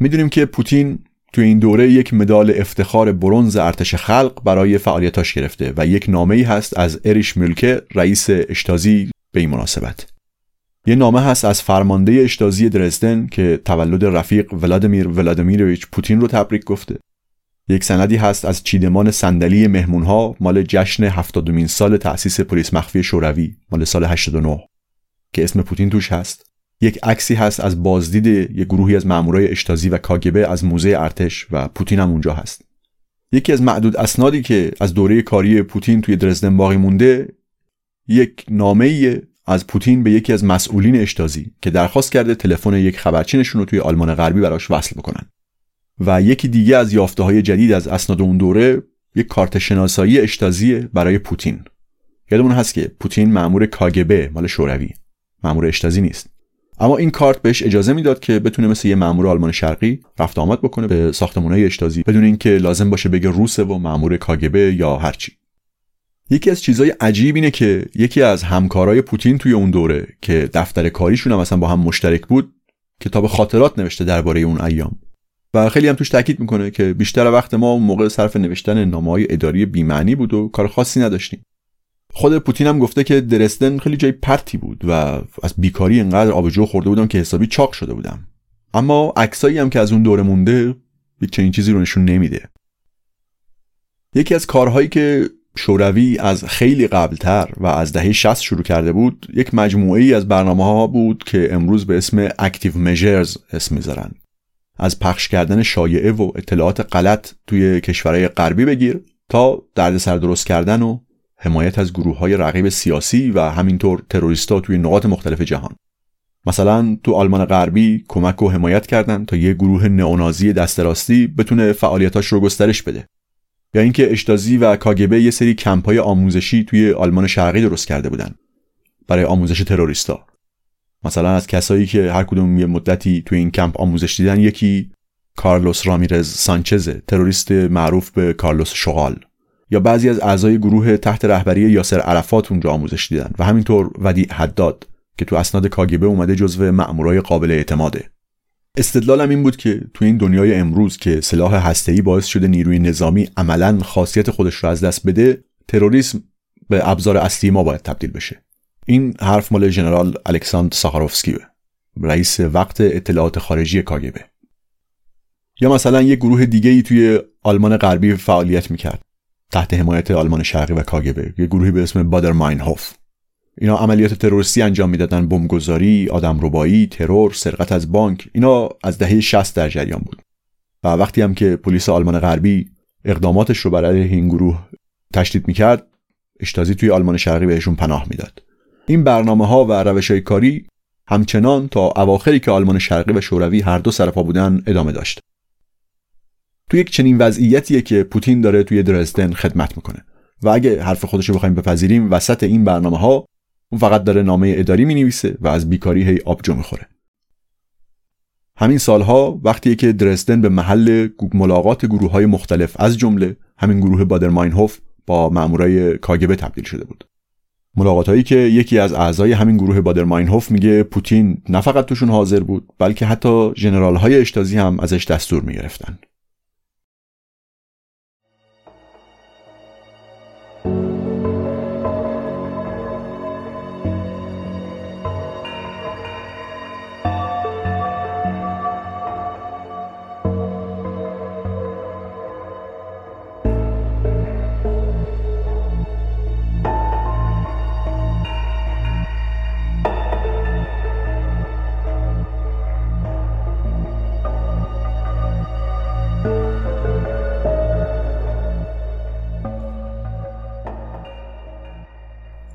S1: می‌دونیم که پوتین توی این دوره یک مدال افتخار برونز ارتش خلق برای فعالیتاش گرفته و یک نامه ای هست از اریش میلکه رئیس اشتازی به این مناسبت. یه نامه هست از فرمانده اشتازی درزدن که تولد رفیق ولادیمیر ولادیمیرویچ پوتین رو تبریک گفته. یک سندی هست از چیدمان صندلی مهمونها مال جشن هفتادمین سال تأسیس پلیس مخفی شوروی مال سال 89 که اسم پوتین توش هست. یک عکسی هست از بازدید یک گروهی از مامورای اشتازی و کاگبه از موزه ارتش و پوتین هم اونجا هست. یکی از معدود اسنادی که از دوره کاری پوتین توی درزدن باقی مونده یک نامه از پوتین به یکی از مسئولین اشتازی که درخواست کرده تلفن یک خبرچینشون رو توی آلمان غربی براش وصل بکنن. و یکی دیگه از یافته های جدید از اسناد اون دوره یک کارت شناسایی اشتازی برای پوتین. یادمون هست که پوتین مأمور کاگبه مال شوروی. مأمور اشتازی نیست. اما این کارت بهش اجازه می‌داد که بتونه مثل یه مأمور آلمان شرقی رفت آمد بکنه به ساختمانهای اشتازی بدون اینکه لازم باشه بگه روسه و مأمور کاگبه یا هرچی. یکی از چیزهای عجیب اینه که یکی از همکارای پوتین توی اون دوره که دفتر کاریشون هم مثلا با هم مشترک بود کتاب خاطرات نوشته درباره اون ایام. و خیلی هم توش تاکید می‌کنه که بیشتر وقت ما اون موقع صرف نوشتن نامه‌های اداری بیمعنی بود و کار خاصی نداشتیم. خود پوتین هم گفته که درستن خیلی جای پرتی بود و از بیکاری انقدر آبجو خورده بودم که حسابی چاق شده بودم. اما عکسایی هم که از اون دوره مونده یک چنین چیزی رو نشون نمیده. یکی از کارهایی که شوروی از خیلی قبلتر و از دهه 60 شروع کرده بود یک مجموعه ای از برنامه ها بود که امروز به اسم اکتیو میجرز اسم می‌ذارن. از پخش کردن شایعه و اطلاعات غلط توی کشورهای غربی بگیر تا دردسر درست کردن و حمایت از گروه های رقیب سیاسی و همینطور تروریستا توی نقاط مختلف جهان. مثلا تو آلمان غربی کمک و حمایت کردن تا یه گروه نئونازی دست راستی بتونه فعالیتاش رو گسترش بده. یا اینکه اشتازی و کاگبه یه سری کمپای آموزشی توی آلمان شرقی درست کرده بودن برای آموزش تروریستا. مثلا از کسایی که هر کدوم یه مدتی توی این کمپ آموزش دیدن یکی کارلوس رامیرز سانچز تروریست معروف به کارلوس شغال. یا بعضی از اعضای گروه تحت رهبری یاسر عرفات اونجا آموزش دیدن و همینطور ودی حداد که تو اسناد کاگبه اومده جزو مأمورای قابل اعتماده. استدلالم این بود که تو این دنیای امروز که سلاح هسته‌ای باعث شده نیروی نظامی عملا خاصیت خودش رو از دست بده تروریسم به ابزار اصلی ما باید تبدیل بشه. این حرف مال ژنرال الکساندر ساخاروفسکی رئیس وقت اطلاعات خارجی کاگبه. یا مثلا یک گروه دیگه ای توی آلمان غربی فعالیت می‌کرد تحت حمایت آلمان شرقی و کاگبه یه گروهی به اسم بادر ماینهوف اینا عملیات تروریستی انجام می‌دادن بمبگذاری ربایی ترور سرقت از بانک اینا از دهه 60 در جریان بود. و وقتی هم که پلیس آلمان غربی اقداماتش رو برای این گروه تشدید می‌کرد اشتازی توی آلمان شرقی بهشون پناه می‌داد. این برنامه ها و روش های کاری همچنان تا اواخری که آلمان شرقی و شوروی هر دو سرپا بودن ادامه داشت. تو یک چنین وضعیتیه که پوتین داره توی درزدن خدمت می‌کنه. و اگه حرف خودش رو بخوایم بپذیریم وسط این برنامه ها اون فقط داره نامه اداری می نویسه و از بیکاری هی آبجو می‌خوره. همین سالها وقتی که درزدن به محل ملاقات گروه های مختلف از جمله همین گروه بادر ماینهوف با مامورای کاگبه تبدیل شده بود. ملاقات هایی که یکی از اعضای همین گروه بادر ماینهوف میگه پوتین نه فقط توشون حاضر بود بلکه حتی ژنرال های اشتازی هم ازش دستور می‌گرفتن.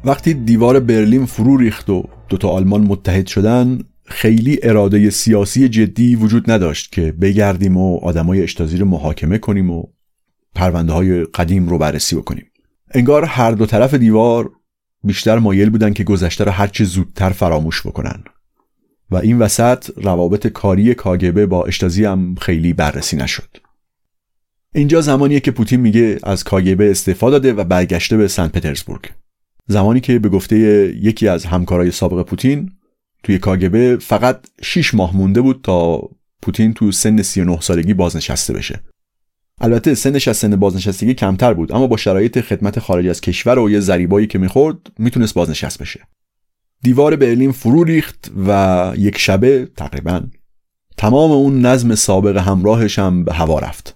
S1: وقتی دیوار برلین فرو ریخت و دوتا آلمان متحد شدن خیلی اراده سیاسی جدی وجود نداشت که بگردیم و آدمای اشتازی رو محاکمه کنیم و پرونده های قدیم رو بررسی بکنیم. انگار هر دو طرف دیوار بیشتر مایل بودن که گذشته رو هرچی زودتر فراموش بکنن. و این وسط روابط کاری کاگبه با اشتازی هم خیلی بررسی نشد. اینجا زمانیه که پوتین میگه از کاگبه استفاده داده و برگشته به سن پترزبورگ. زمانی که به گفته یکی از همکارای سابق پوتین توی کاگبه فقط 6 ماه مونده بود تا پوتین تو سن 39 سالگی بازنشسته بشه. البته سنش از سن بازنشستگی کمتر بود اما با شرایط خدمت خارج از کشور و یه ذریبایی که می‌خورد می‌تونست بازنشست بشه. دیوار برلین فرو ریخت و یک شبه تقریبا تمام اون نظم سابق همراهش هم به هوا رفت.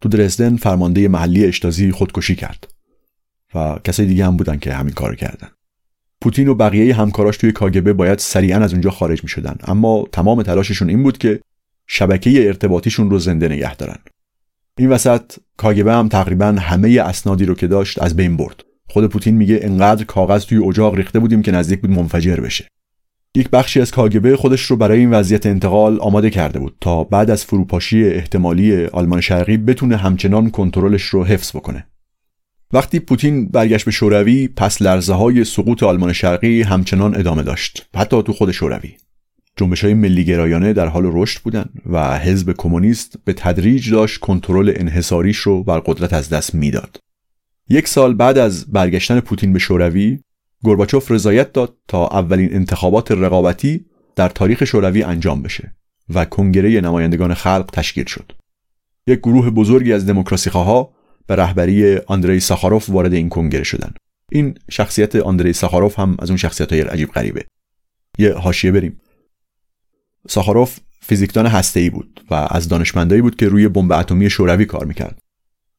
S1: تو درزدن فرمانده محلی اشتازی خودکشی کرد. و کسای دیگه هم بودن که همین کار کردن. پوتین و بقیه همکاراش توی کاگبه باید سریعا از اونجا خارج می شدن اما تمام تلاششون این بود که شبکه ارتباطیشون رو زنده نگه دارن. این وسط کاگبه هم تقریبا همه اسنادی رو که داشت از بین برد. خود پوتین میگه انقدر کاغذ توی اجاق ریخته بودیم که نزدیک بود منفجر بشه. یک بخشی از کاگبه خودش رو برای این وضعیت انتقال آماده کرده بود تا بعد از فروپاشی احتمالی آلمان شرقی بتونه همچنان کنترلش رو حفظ بکنه. وقتی پوتین برگشت به شوروی پس لرزه های سقوط آلمان شرقی همچنان ادامه داشت. حتی تو خود شوروی. جنبش های ملی گرایانه در حال رشد بودند و حزب کمونیست به تدریج داشت کنترل انحصاریش رو بر قدرت از دست می‌داد. یک سال بعد از برگشتن پوتین به شوروی گورباچوف رضایت داد تا اولین انتخابات رقابتی در تاریخ شوروی انجام بشه و کنگره نمایندگان خلق تشکیل شد. یک گروه بزرگی از دموکرات‌ها به رهبری آندری ساخاروف وارد این کنگره شدن. این شخصیت آندری ساخاروف هم از اون شخصیت های عجیب غریبه. یه حاشیه بریم. ساخاروف فیزیکدان هسته‌ای بود و از دانشمندایی بود که روی بمب اتمی شوروی کار می‌کرد.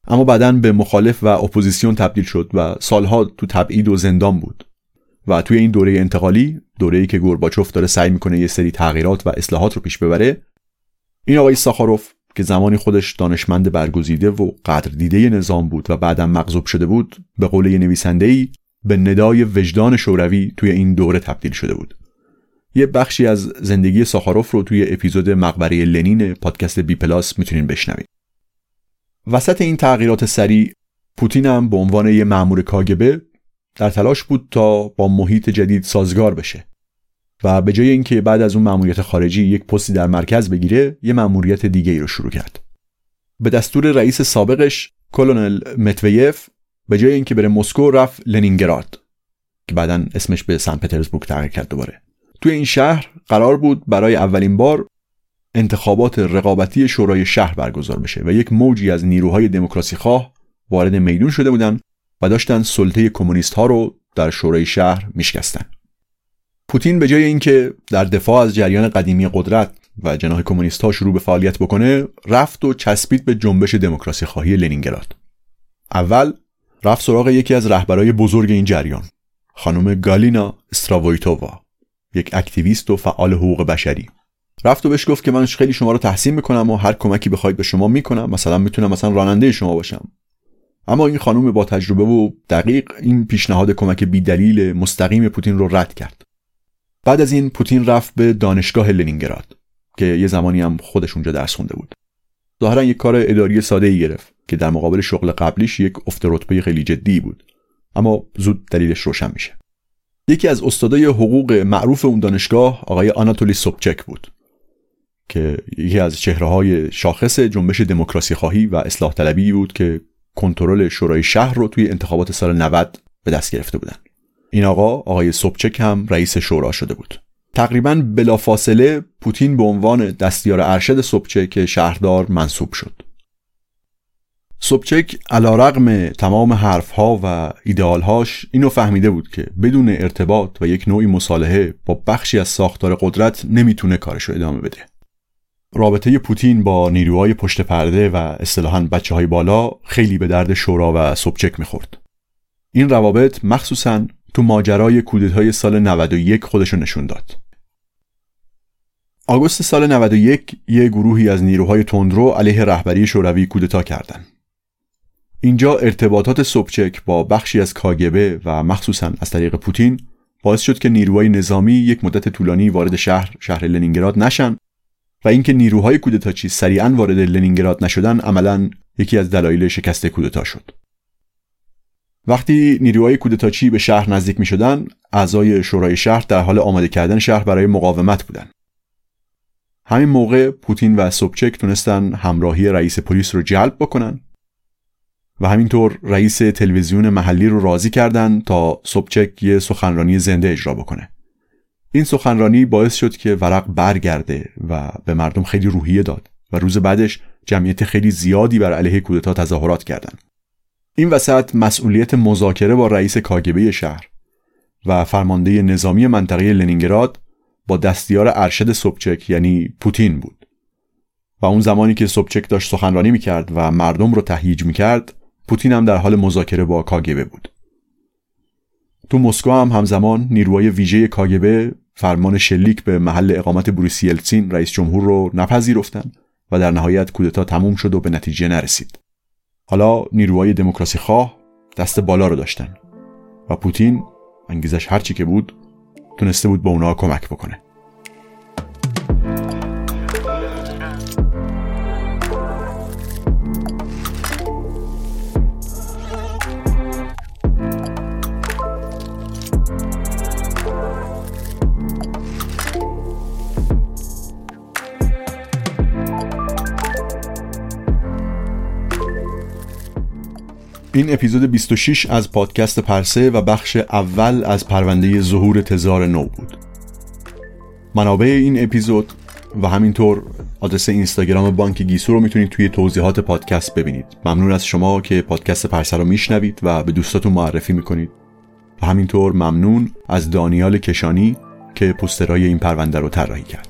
S1: اما بعدا به مخالف و اپوزیسیون تبدیل شد و سالها تو تبعید و زندان بود. و توی این دوره انتقالی دوره‌ای که گورباچوف داره سعی می‌کنه یه سری تغییرات و اصلاحات رو پیش ببره این آقای ساخاروف که زمانی خودش دانشمند برگزیده و قدر دیده نظام بود و بعدم مغضوب شده بود به قول نویسنده به ندای وجدان شوروی توی این دوره تبدیل شده بود. یه بخشی از زندگی ساخاروف رو توی اپیزود مقبره لنین پادکست بی پلاس می‌تونین بشنوید. وسط این تغییرات سریع پوتین هم به عنوان یه مأمور کاگبه در تلاش بود تا با محیط جدید سازگار بشه. و به جای اینکه بعد از اون مأموریت خارجی یک پستی در مرکز بگیره یه مأموریت دیگه ای رو شروع کرد. به دستور رئیس سابقش کلونل متویف به جای اینکه بره مسکو رفت لنینگراد که بعدا اسمش به سن پترزبورگ تغییر کرد دوباره. توی این شهر قرار بود برای اولین بار انتخابات رقابتی شورای شهر برگزار بشه و یک موجی از نیروهای دموکراسی خواه وارد میدون شده بودن و داشتن سلطه کمونیست ها رو در شورای شهر میشکستن. پوتین به جای اینکه در دفاع از جریان قدیمی قدرت و جناح کمونیست ها شروع به فعالیت بکنه رفت و چسبید به جنبش دموکراسی خواهی لنینگراد. اول رفت سراغ یکی از رهبرای بزرگ این جریان خانم گالینا استراوویتووا یک اکتیویست و فعال حقوق بشری. رفت و بهش گفت که من خیلی شما رو تحسین می‌کنم و هر کمکی بخواید به شما می‌کنم مثلا می‌تونم مثلا راننده شما باشم. اما این خانم با تجربه و دقیق این پیشنهاد کمک بی دلیل مستقیم پوتین رو رد کرد. بعد از این پوتین رفت به دانشگاه لنینگراد که یه زمانی هم خودش اونجا درس خونده بود. ظاهرا یک کار اداری ساده ای گرفت که در مقابل شغل قبلیش یک افت رتبه خیلی جدی بود اما زود دلیلش روشن میشه. یکی از استادای حقوق معروف اون دانشگاه آقای آناتولی سوبچک بود که یکی از چهره های شاخص جنبش دموکراسی خواهی و اصلاح طلبی بود که کنترل شورای شهر رو توی انتخابات سال 90 به دست گرفته بودن. این آقا آقای سوبچک هم رئیس شورا شده بود. تقریبا بلافاصله پوتین به عنوان دستیار ارشد سوبچک شهردار منصوب شد. سوبچک علا رقم تمام حرفها و ایدئالهاش اینو فهمیده بود که بدون ارتباط و یک نوعی مصالحه با بخشی از ساختار قدرت نمی‌تونه کارشو ادامه بده. رابطه پوتین با نیروهای پشت پرده و اصطلاحا بچه های بالا خیلی به درد شورا و سوبچک می‌خورد. این روابط مخصوصا تو ماجرای کودتای سال 91 خودشو نشون داد آگوست سال 91 یه گروهی از نیروهای تندرو علیه رهبری شوروی کودتا کردند. اینجا ارتباطات سوبچک با بخشی از کاگبه و مخصوصا از طریق پوتین باعث شد که نیروهای نظامی یک مدت طولانی وارد شهر شهر لنینگراد نشن و اینکه نیروهای کودتاچی سریعا وارد لنینگراد نشدن عملا یکی از دلایل شکست کودتا شد وقتی نیروهای کودتاچی به شهر نزدیک می شدن اعضای شورای شهر در حال آماده کردن شهر برای مقاومت بودند همین موقع پوتین و سوبچک تونستن همراهی رئیس پلیس رو جلب بکنن و همینطور رئیس تلویزیون محلی رو راضی کردن تا سوبچک یه سخنرانی زنده اجرا بکنه این سخنرانی باعث شد که ورق برگرده و به مردم خیلی روحیه داد و روز بعدش جمعیت خیلی زیادی بر علیه کودتا تظاهرات کردند. این وسط مسئولیت مذاکره با رئیس کاگبه شهر و فرمانده نظامی منطقه لنینگراد با دستیار ارشد سوبچک یعنی پوتین بود و اون زمانی که سوبچک داشت سخنرانی می‌کرد و مردم رو تهییج می‌کرد پوتین هم در حال مذاکره با کاگبه بود تو مسکو هم همزمان نیروهای ویژه کاگبه فرمان شلیک به محل اقامت بوریس یلتسین رئیس جمهور رو نپذیرفتند و در نهایت کودتا تموم شد و به نتیجه نرسید. حالا نیروهای دموکراسی خواه دست بالا رو داشتن و پوتین انگیزش هرچی که بود تونسته بود به اونا کمک بکنه. این اپیزود 26 از پادکست پرسه و بخش اول از پرونده ظهور تزار نو بود. منابع این اپیزود و همینطور آدرس اینستاگرام بانک گیسو رو می‌تونید توی توضیحات پادکست ببینید. ممنون از شما که پادکست پرسه رو میشنوید و به دوستاتون معرفی می‌کنید. و همینطور ممنون از دانیال کشانی که پوسترای این پرونده رو طراحی کرد.